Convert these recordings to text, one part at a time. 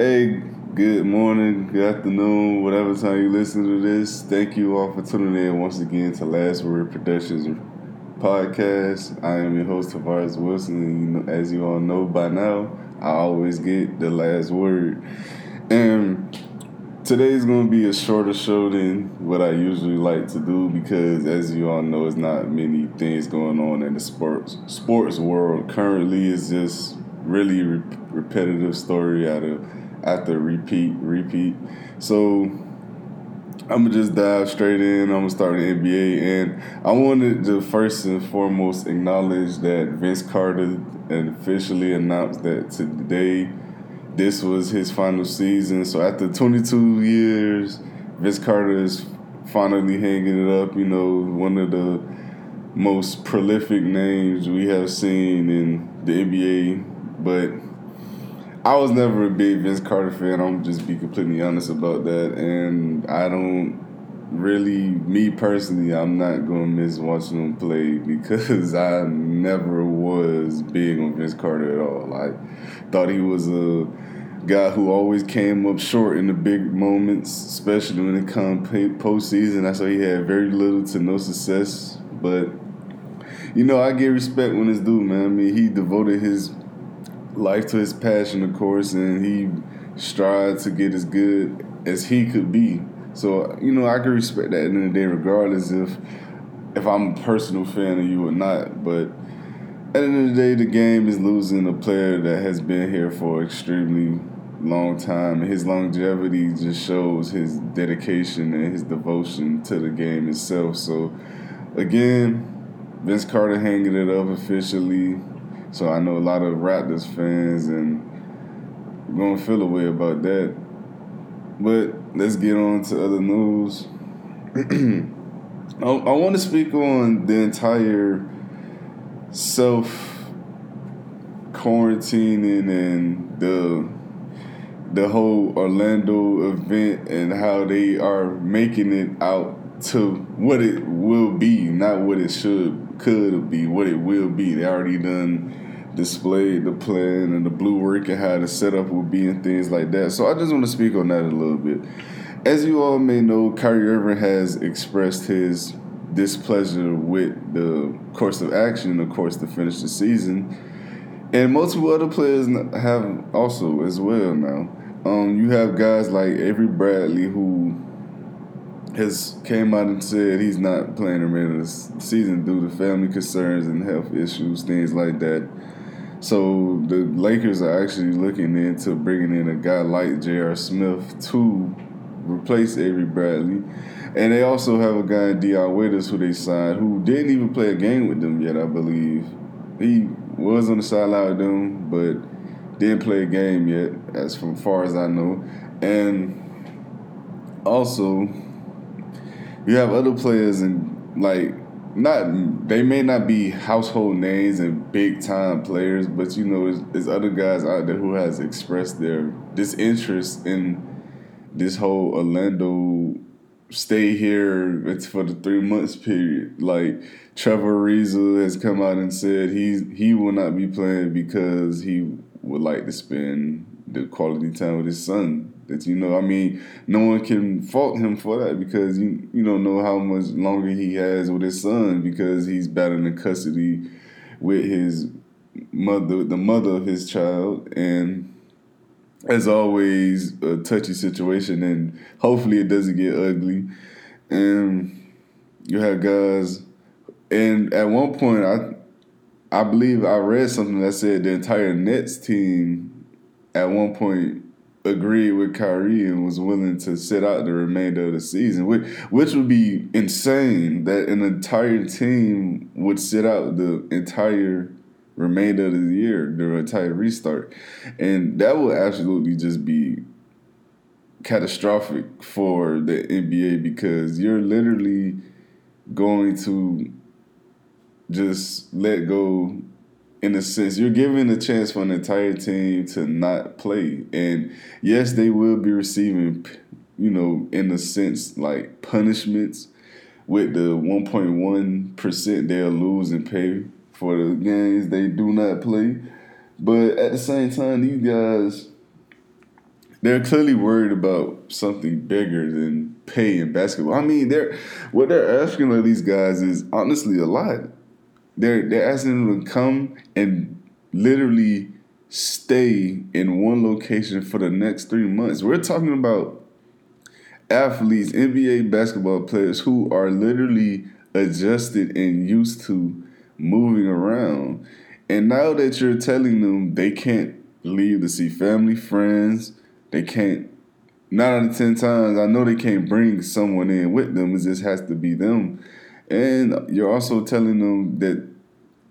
Hey, good morning, good afternoon, whatever time you listen to this. Thank you all for tuning in once again to Last Word Productions podcast. I am your host Tavares Wilson, and as you all know by now, I always get the last word. And today's going to be a shorter show than what I usually like to do because, as you all know, it's not many things going on in the sports sports world currently. It's just really re- repetitive story out of after repeat, repeat. So I'm gonna just dive straight in. I'm gonna start the NBA, and I wanted to first and foremost acknowledge that Vince Carter officially announced that today this was his final season. So after 22 years, Vince Carter is finally hanging it up. You know, one of the most prolific names we have seen in the NBA, but I was never a big Vince Carter fan. I'm just be completely honest about that, and I don't really, me personally, I'm not gonna miss watching him play because I never was big on Vince Carter at all. I thought he was a guy who always came up short in the big moments, especially when it come postseason. I saw he had very little to no success, but you know I get respect when it's due, man. I mean, he devoted his life to his passion, of course, and he strived to get as good as he could be. So you know, I can respect that at the end of the day, regardless if if I'm a personal fan of you or not. But at the end of the day, the game is losing a player that has been here for extremely long time. His longevity just shows his dedication and his devotion to the game itself. So again, Vince Carter hanging it up officially. So I know a lot of Raptors fans and to feel a way about that. But let's get on to other news. I, I want to speak on the entire self quarantining and the the whole Orlando event and how they are making it out to what it will be, not what it should could be, what it will be. They already done displayed the plan and the blue work and how the setup will be and things like that. So I just want to speak on that a little bit. As you all may know, Kyrie Irving has expressed his displeasure with the course of action, of course, to finish the season. And multiple other players have also as well now. Um, you have guys like Avery Bradley who has came out and said he's not playing the remainder of the season due to family concerns and health issues, things like that. So the Lakers are actually looking into bringing in a guy like J.R. Smith to replace Avery Bradley. And they also have a guy, Dion Waiters, who they signed, who didn't even play a game with them yet, I believe. He was on the sideline with them, but didn't play a game yet, as from far as I know. And also, you have other players and like not they may not be household names and big time players, but you know, there's, other guys out there who has expressed their disinterest in this whole Orlando stay here it's for the three months period. Like Trevor Ariza has come out and said he's he will not be playing because he would like to spend the quality time with his son that you know. I mean, no one can fault him for that because you you don't know how much longer he has with his son because he's battling in custody with his mother, the mother of his child, and as always, a touchy situation, and hopefully it doesn't get ugly. And you have guys, and at one point, I I believe I read something that said the entire Nets team at one point agreed with Kyrie and was willing to sit out the remainder of the season, which which would be insane that an entire team would sit out the entire remainder of the year, the entire restart, and that would absolutely just be catastrophic for the NBA because you're literally going to just let go in a sense, you're giving a chance for an entire team to not play. And yes, they will be receiving, you know, in a sense, like punishments with the 1.1% they'll lose and pay for the games they do not play. But at the same time, these guys, they're clearly worried about something bigger than pay in basketball. I mean, they're what they're asking of these guys is honestly a lot. They're they're asking them to come and literally stay in one location for the next three months. We're talking about athletes, NBA basketball players who are literally adjusted and used to moving around. And now that you're telling them they can't leave to see family, friends, they can't. Nine out of ten times, I know they can't bring someone in with them. It just has to be them. And you're also telling them that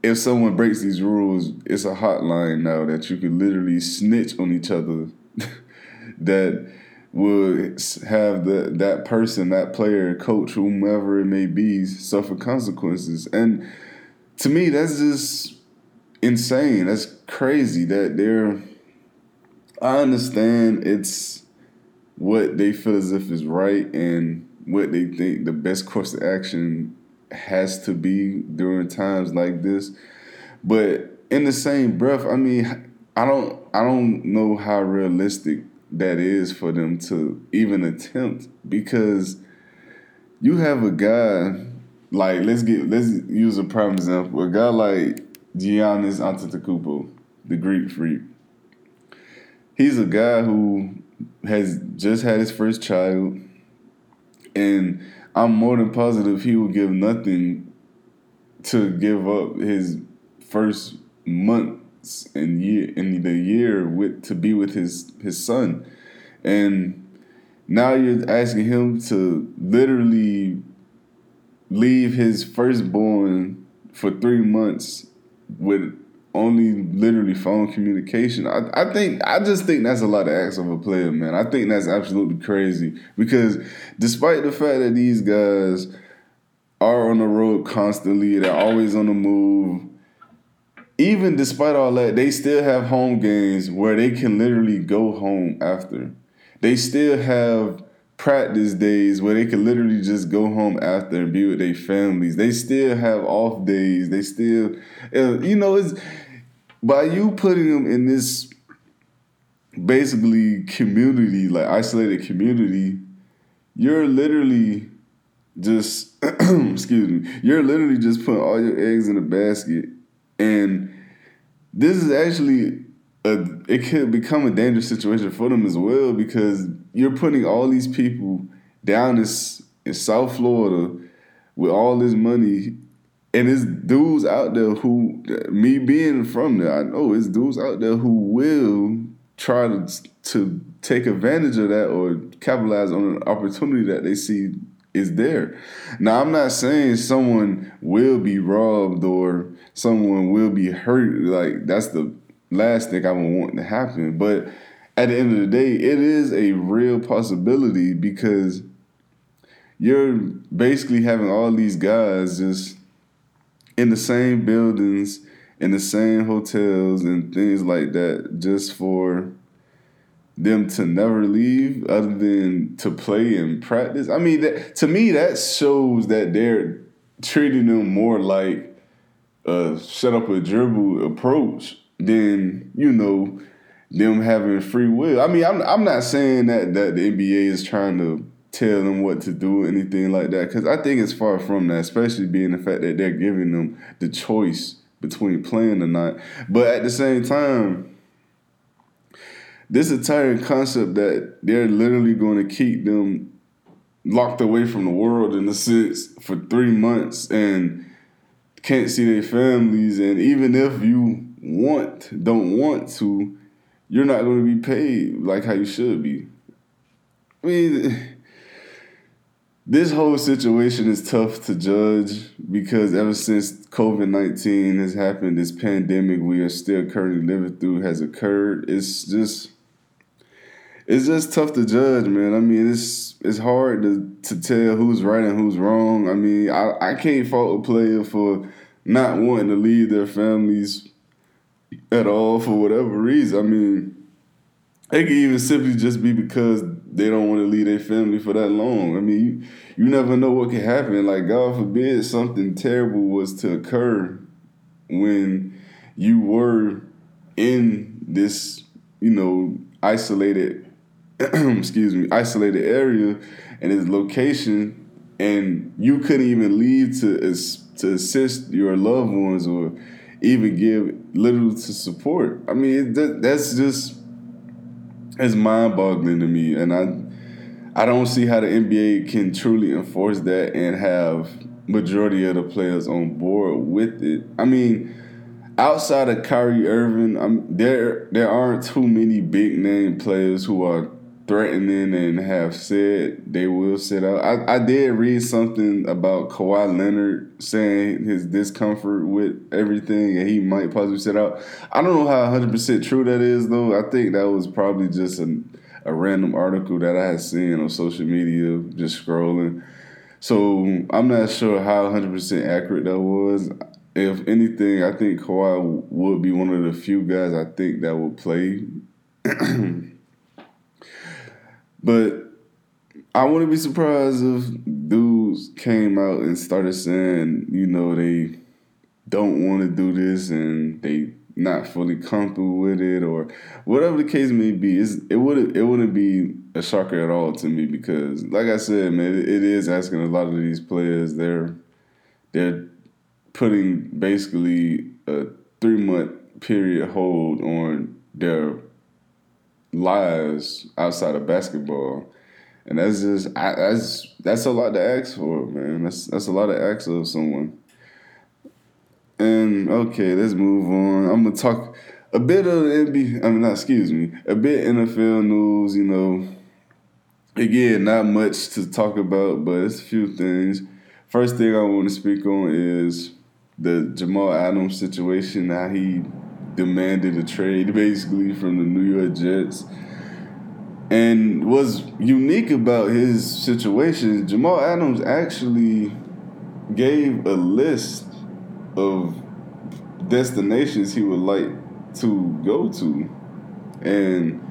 if someone breaks these rules, it's a hotline now that you can literally snitch on each other. that would have the that person, that player, coach, whomever it may be, suffer consequences. And to me, that's just insane. That's crazy that they're I understand it's what they feel as if is right and what they think the best course of action has to be during times like this. But in the same breath, I mean, I don't I don't know how realistic that is for them to even attempt because you have a guy like let's get let's use a prime example. A guy like Giannis Antetokounmpo, the Greek freak he's a guy who has just had his first child, and I'm more than positive he will give nothing to give up his first months and year in the year with to be with his his son, and now you're asking him to literally leave his firstborn for three months with only literally phone communication. I, I think I just think that's a lot of acts of a player, man. I think that's absolutely crazy because despite the fact that these guys are on the road constantly, they're always on the move. Even despite all that, they still have home games where they can literally go home after. They still have practice days where they could literally just go home after and be with their families. They still have off days. They still, uh, you know, it's by you putting them in this basically community, like isolated community, you're literally just excuse me, you're literally just putting all your eggs in a basket, and this is actually a it could become a dangerous situation for them as well because you're putting all these people down in, in South Florida with all this money and it's dudes out there who, me being from there, I know it's dudes out there who will try to to take advantage of that or capitalize on an opportunity that they see is there. Now, I'm not saying someone will be robbed or someone will be hurt. Like that's the last thing I would want to happen. But at the end of the day, it is a real possibility because you're basically having all these guys just in the same buildings, in the same hotels and things like that, just for them to never leave other than to play and practice. I mean, that, to me, that shows that they're treating them more like a shut up a dribble approach than, you know, them having free will. I mean, I'm I'm not saying that that the NBA is trying to tell them what to do, or anything like that. Because I think it's far from that, especially being the fact that they're giving them the choice between playing or not. But at the same time, this entire concept that they're literally going to keep them locked away from the world in a sense for three months and can't see their families, and even if you want, don't want to, you're not going to be paid like how you should be. I mean this whole situation is tough to judge because ever since COVID 19 has happened, this pandemic we are still currently living through has occurred. It's just. It's just tough to judge, man. I mean, it's it's hard to, to tell who's right and who's wrong. I mean, I, I can't fault a player for not wanting to leave their families at all for whatever reason. I mean, it could even simply just be because they don't want to leave their family for that long. I mean, you, you never know what could happen. Like God forbid something terrible was to occur when you were in this, you know, isolated excuse me, isolated area and its location, and you couldn't even leave to to assist your loved ones or even give little to support. I mean, that, that's just it's mind boggling to me, and I I don't see how the NBA can truly enforce that and have majority of the players on board with it. I mean, outside of Kyrie Irving, I'm, there there aren't too many big name players who are threatening and have said they will sit out. I, I did read something about Kawhi Leonard saying his discomfort with everything and he might possibly sit out. I don't know how 100% true that is, though. I think that was probably just a, a random article that I had seen on social media, just scrolling. So I'm not sure how 100% accurate that was. If anything, I think Kawhi would be one of the few guys I think that would play. but I wouldn't be surprised if dudes came out and started saying, you know, they don't want to do this and they not fully comfortable with it or whatever the case may be. It would it wouldn't be a shocker at all to me because, like I said, man, it, it is asking a lot of these players. They're they're putting basically a three month period hold on their lives outside of basketball. And that's just I, that's that's a lot to ask for, man. That's that's a lot to ask of someone. And okay, let's move on. I'm gonna talk a bit of NBA. I mean, not excuse me, a bit NFL news. You know, again, not much to talk about, but it's a few things. First thing I want to speak on is the Jamal Adams situation. How he demanded a trade basically from the New York Jets. And what's unique about his situation, Jamal Adams actually gave a list of destinations he would like to go to. And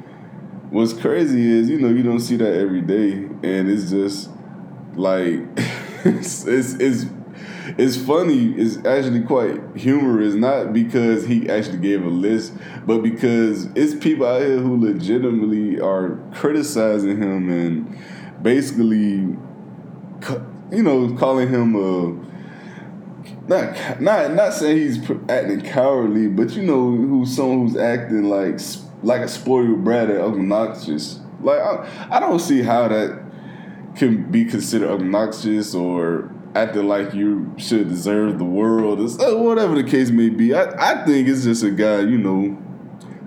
what's crazy is, you know, you don't see that every day, and it's just like it's, it's, it's it's funny. It's actually quite humorous, not because he actually gave a list, but because it's people out here who legitimately are criticizing him and basically, you know, calling him a not not not saying he's acting cowardly, but you know who's someone who's acting like like a spoiled brat and obnoxious. Like I, I don't see how that can be considered obnoxious or acting like you should deserve the world or uh, whatever the case may be. I, I think it's just a guy, you know,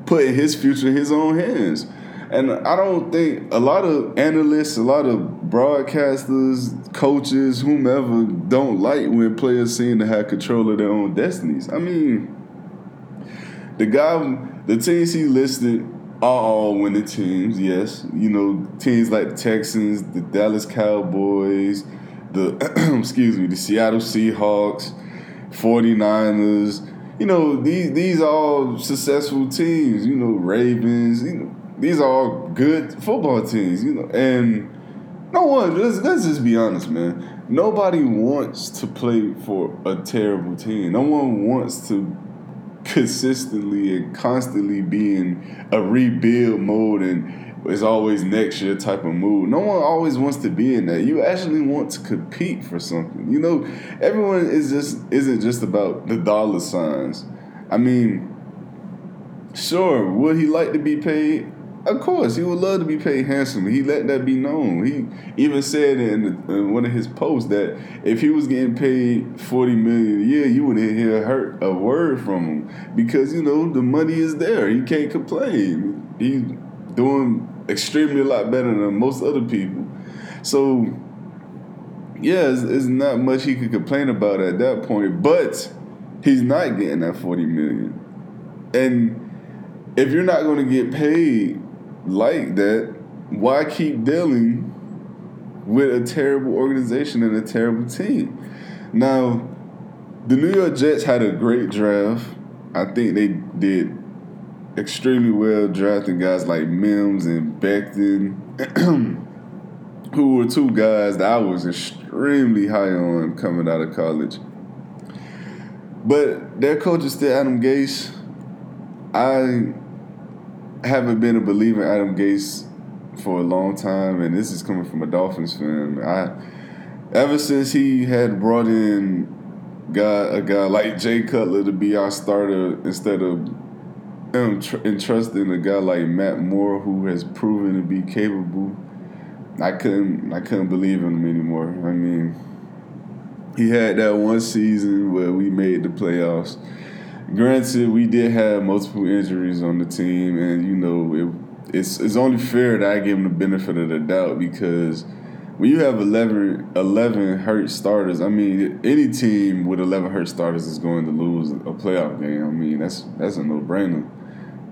putting his future in his own hands. And I don't think a lot of analysts, a lot of broadcasters, coaches, whomever don't like when players seem to have control of their own destinies. I mean, the guy, the teams he listed are all winning teams, yes. You know, teams like the Texans, the Dallas Cowboys, the, excuse me, the Seattle Seahawks, 49ers. You know, these these are all successful teams, you know, Ravens, you know, these are all good football teams, you know, and no one. Let's, let's just be honest, man. Nobody wants to play for a terrible team. No one wants to consistently and constantly be in a rebuild mode and it's always next year type of mood. No one always wants to be in that. You actually want to compete for something. You know, everyone is just isn't just about the dollar signs. I mean, sure, would he like to be paid? Of course, he would love to be paid handsomely. He let that be known. He even said in, in one of his posts that if he was getting paid forty million a year, you wouldn't hear hurt a word from him because you know the money is there. He can't complain. He's doing extremely a lot better than most other people. So yeah, it's, it's not much he could complain about at that point. But he's not getting that forty million, and if you're not going to get paid like that, why keep dealing with a terrible organization and a terrible team? Now, the New York Jets had a great draft. I think they did extremely well drafting guys like Mims and Becton, who were two guys that I was extremely high on coming out of college. But their coach is still Adam Gase. I haven't been a believer in Adam Gase for a long time, and this is coming from a Dolphins fan. I ever since he had brought in guy a guy like Jay Cutler to be our starter instead of um, tr- entrusting a guy like Matt Moore who has proven to be capable. I couldn't I couldn't believe in him anymore. I mean, he had that one season where we made the playoffs. Granted, we did have multiple injuries on the team, and you know it, it's it's only fair that I give him the benefit of the doubt because when you have 11, 11 hurt starters, I mean, any team with 11 hurt starters is going to lose a playoff game. I mean, that's that's a no brainer.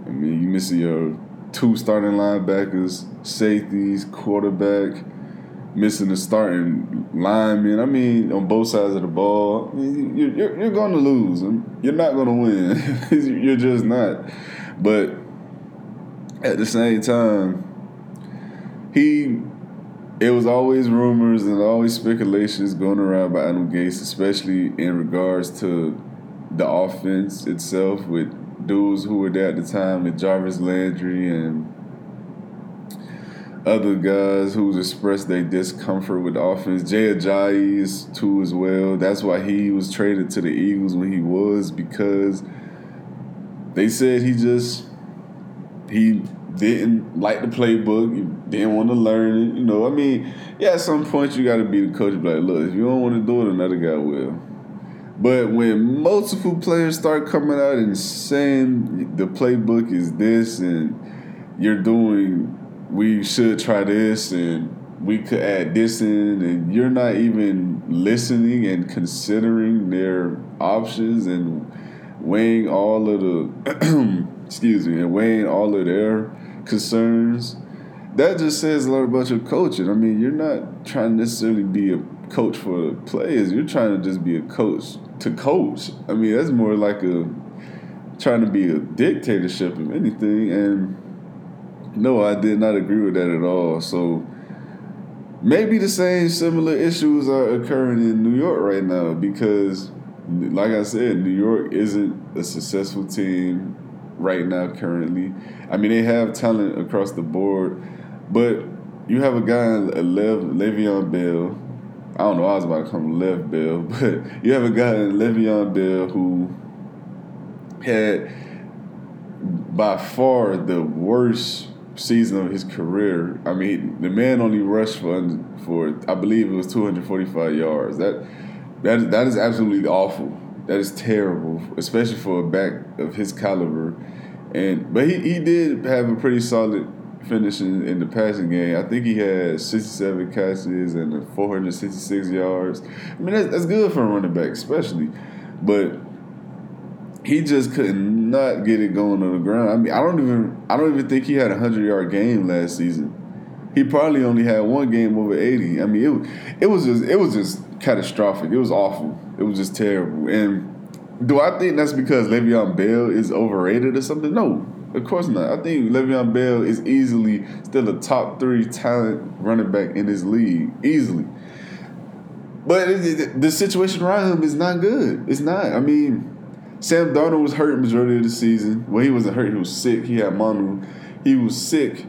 I mean, you miss your uh, two starting linebackers, safeties, quarterback, missing the starting lineman. I mean, on both sides of the ball, you're, you're, you're going to lose. You're not going to win. you're just not. But at the same time, he it was always rumors and always speculations going around by Adam Gase, especially in regards to the offense itself with dudes who were there at the time, with Jarvis Landry and other guys who expressed their discomfort with the offense. Jay Ajayi is too as well. That's why he was traded to the Eagles when he was because they said he just he didn't like the playbook, you didn't want to learn it. You know, I mean, yeah, at some point you got to be the coach. Like, look, if you don't want to do it, another guy will. But when multiple players start coming out and saying the playbook is this and you're doing, we should try this and we could add this in, and you're not even listening and considering their options and weighing all of the, excuse me, and weighing all of their concerns. That just says a lot about your coaching. I mean, you're not trying to necessarily be a coach for the players. You're trying to just be a coach to coach. I mean, that's more like a trying to be a dictatorship of anything. And no, I did not agree with that at all. So maybe the same similar issues are occurring in New York right now because, like I said, New York isn't a successful team right now currently. I mean, they have talent across the board, but you have a guy, Lev, Le'Veon Bell. I don't know. I was about to come live Bill, but you have a guy, Le'Veon Bell, who had by far the worst season of his career. I mean, the man only rushed for for I believe it was 245 yards. That that that is absolutely awful. That is terrible, especially for a back of his caliber. And but he, he did have a pretty solid finish in, the passing game. I think he had 67 catches and 466 yards. I mean, that's, that's good for a running back, especially. But he just could not not get it going on the ground. I mean, I don't even I don't even think he had a hundred yard game last season. He probably only had one game over eighty. I mean, it it was just it was just catastrophic. It was awful. It was just terrible. And do I think that's because Le'Veon Bell is overrated or something? No, of course not. I think Le'Veon Bell is easily still a top three talent running back in this league, easily. But it, it, the situation around him is not good. It's not. I mean, Sam Darnold was hurt majority of the season. Well, he wasn't hurt. He was sick. He had mono. He was sick,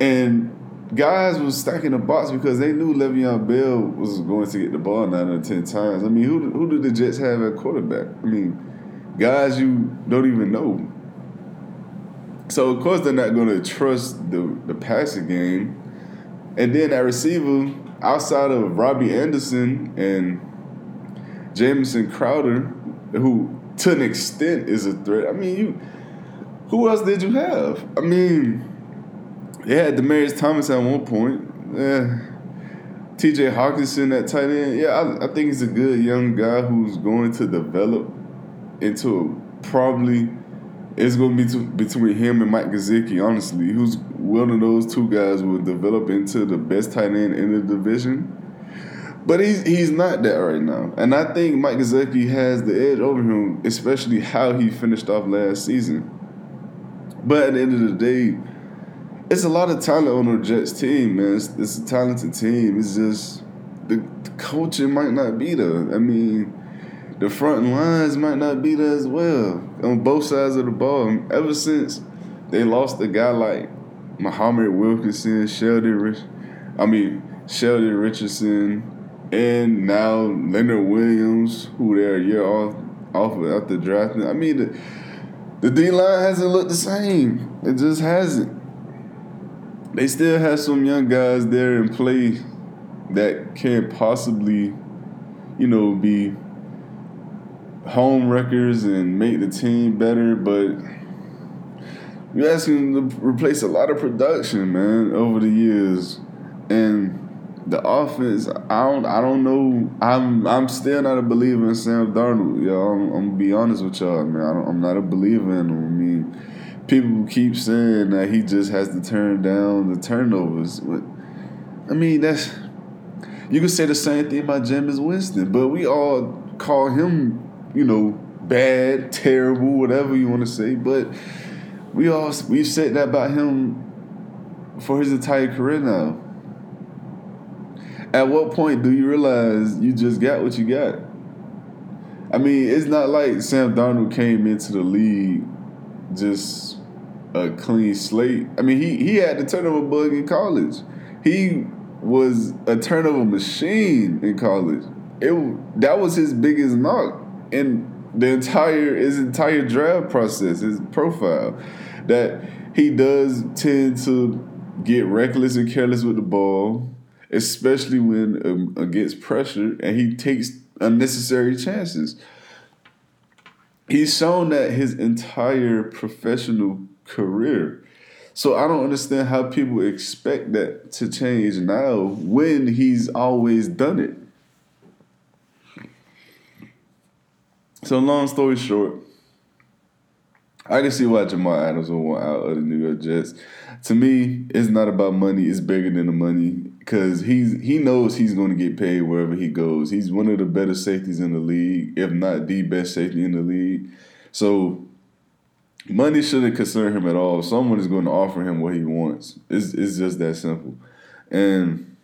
and guys was stacking the box because they knew Le'Veon Bell was going to get the ball nine or ten times. I mean, who who did the Jets have at quarterback? I mean, guys you don't even know. So of course they're not going to trust the the passing game, and then at receiver outside of Robbie Anderson and Jamison Crowder, who to an extent is a threat. I mean, you who else did you have? I mean they had Demaryius Thomas at one point. Yeah. TJ Hockenson at tight end. Yeah, I, I, think he's a good young guy who's going to develop into a, probably it's to be to, between him and Mike Gesicki, honestly. Who's one of those two guys will develop into the best tight end in the division. But he's he's not that right now. And I think Mike Gesicki has the edge over him, especially how he finished off last season. But at the end of the day, it's a lot of talent on the Jets team, man. It's, it's a talented team. It's just the, the, coaching might not be there. I mean, the front lines might not be there as well on both sides of the ball. Ever since they lost a guy like Muhammad Wilkerson, Sheldon Rich, I mean Sheldon Richardson, and now Leonard Williams, who they're a year off off after drafting. I mean the the D line hasn't looked the same. It just hasn't. They still have some young guys there in play that can't possibly, you know, be home records and make the team better, but you're asking to replace a lot of production, man, over the years. And the offense, I don't, I don't know. I'm, I'm still not a believer in Sam Darnold. Yo, I'm, I'm gonna be honest with y'all, man. I am not a believer in him. I mean, people keep saying that he just has to turn down the turnovers. But, I mean, that's you can say the same thing about Jameis Winston, but we all call him, you know, bad, terrible, whatever you want to say. But we all we've said that about him for his entire career now. At what point do you realize you just got what you got? I mean, it's not like Sam Darnold came into the league just a clean slate. I mean, he he had the turnover bug in college. He was a turnover machine in college. It that was his biggest knock in the entire his entire draft process, his profile, that he does tend to get reckless and careless with the ball, especially when um, against pressure, and he takes unnecessary chances. He's shown that his entire professional career. So I don't understand how people expect that to change now when he's always done it. So long story short, I can see why Jamal Adams will want out of the New York Jets. To me, it's not about money; it's bigger than the money because he's he knows he's going to get paid wherever he goes. He's one of the better safeties in the league, if not the best safety in the league. So money shouldn't concern him at all. Someone is going to offer him what he wants. It's it's just that simple. And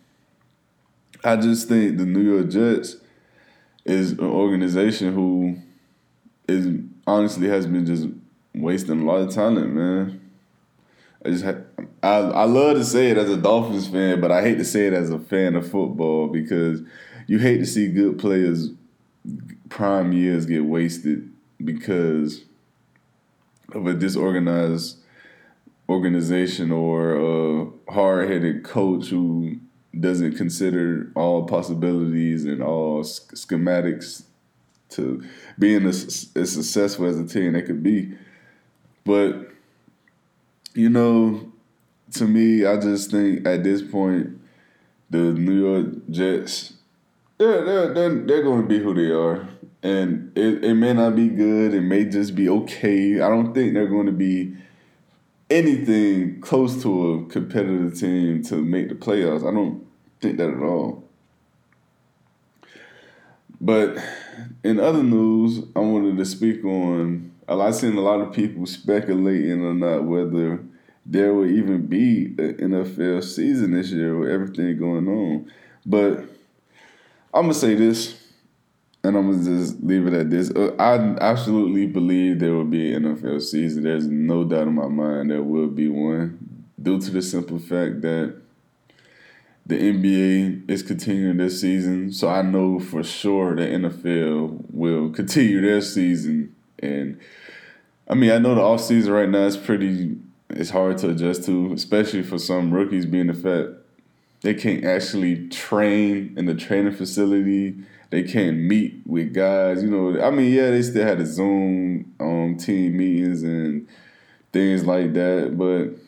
I just think the New York Jets is an organization who is honestly has been just wasting a lot of talent, man. I just ha- I I love to say it as a Dolphins fan, but I hate to say it as a fan of football because you hate to see good players prime years get wasted because of a disorganized organization or a hard-headed coach who doesn't consider all possibilities and all schematics to being as, as successful as a team they could be. But you know, to me, I just think at this point, the New York Jets, they're they're they're, they're going to be who they are, and it, it may not be good. It may just be okay. I don't think they're going to be anything close to a competitive team to make the playoffs. I don't think that at all. But in other news, I wanted to speak on. I've seen a lot of people speculating or not whether there will even be an NFL season this year with everything going on. But I'm gonna say this, and I'm gonna just leave it at this. Uh, I absolutely believe there will be an NFL season. There's no doubt in my mind there will be one, due to the simple fact that the NBA is continuing this season, so I know for sure the NFL will continue their season. And I mean, I know the off season right now is pretty. It's hard to adjust to, especially for some rookies, being the fact they can't actually train in the training facility. They can't meet with guys. You know, I mean, yeah, they still had the Zoom um, team meetings and things like that, but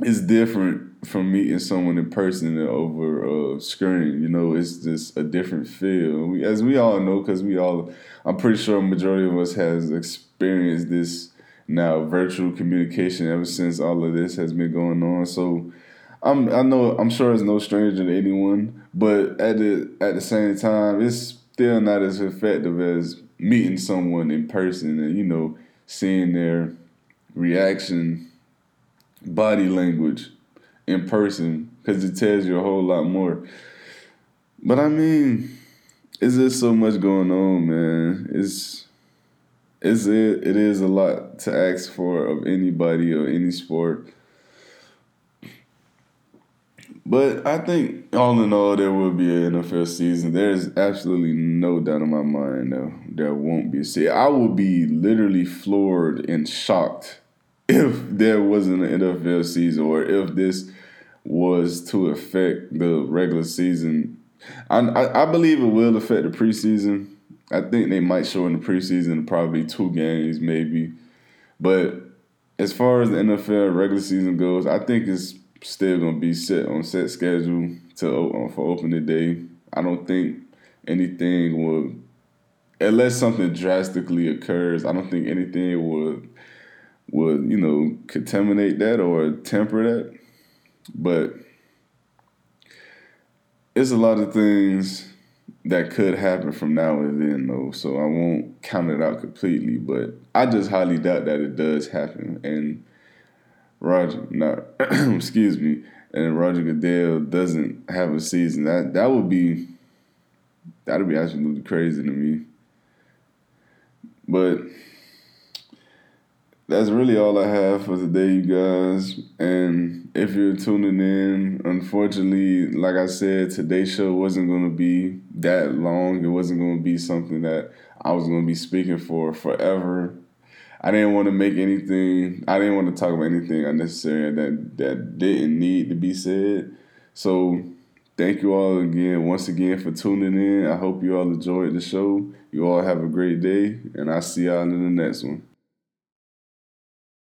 it's different from meeting someone in person over a screen. You know, it's just a different feel. We, as we all know, because we all, I'm pretty sure majority of us has experienced this now virtual communication ever since all of this has been going on. So. I'm I know I'm sure it's no stranger to anyone, but at the at the same time, it's still not as effective as meeting someone in person and you know seeing their reaction, body language, in person because it tells you a whole lot more. But I mean, is there so much going on, man? It's it's it, it is a lot to ask for of anybody or any sport. But I think all in all, there will be an NFL season. There's absolutely no doubt in my mind though there won't be. See, I will be literally floored and shocked if there wasn't an NFL season or if this was to affect the regular season. I, I, I believe it will affect the preseason. I think they might show in the preseason probably two games maybe, but as far as the NFL regular season goes, I think it's still gonna be set on set schedule to uh, for opening day. I don't think anything will, unless something drastically occurs. I don't think anything would would you know contaminate that or temper that. But it's a lot of things that could happen from now and then though so i won't count it out completely but i just highly doubt that it does happen. And roger not excuse me and roger goodell doesn't have a season. That that would be that'd be absolutely crazy to me. But that's really all I have for today, you guys. And if you're tuning in, unfortunately, like I said, today's show wasn't going to be that long. It wasn't going to be something that I was going to be speaking for forever. I didn't want to make anything. I didn't want to talk about anything unnecessary that that didn't need to be said. So, thank you all again, once again, for tuning in. I hope you all enjoyed the show. You all have a great day, and I'll see y'all in the next one.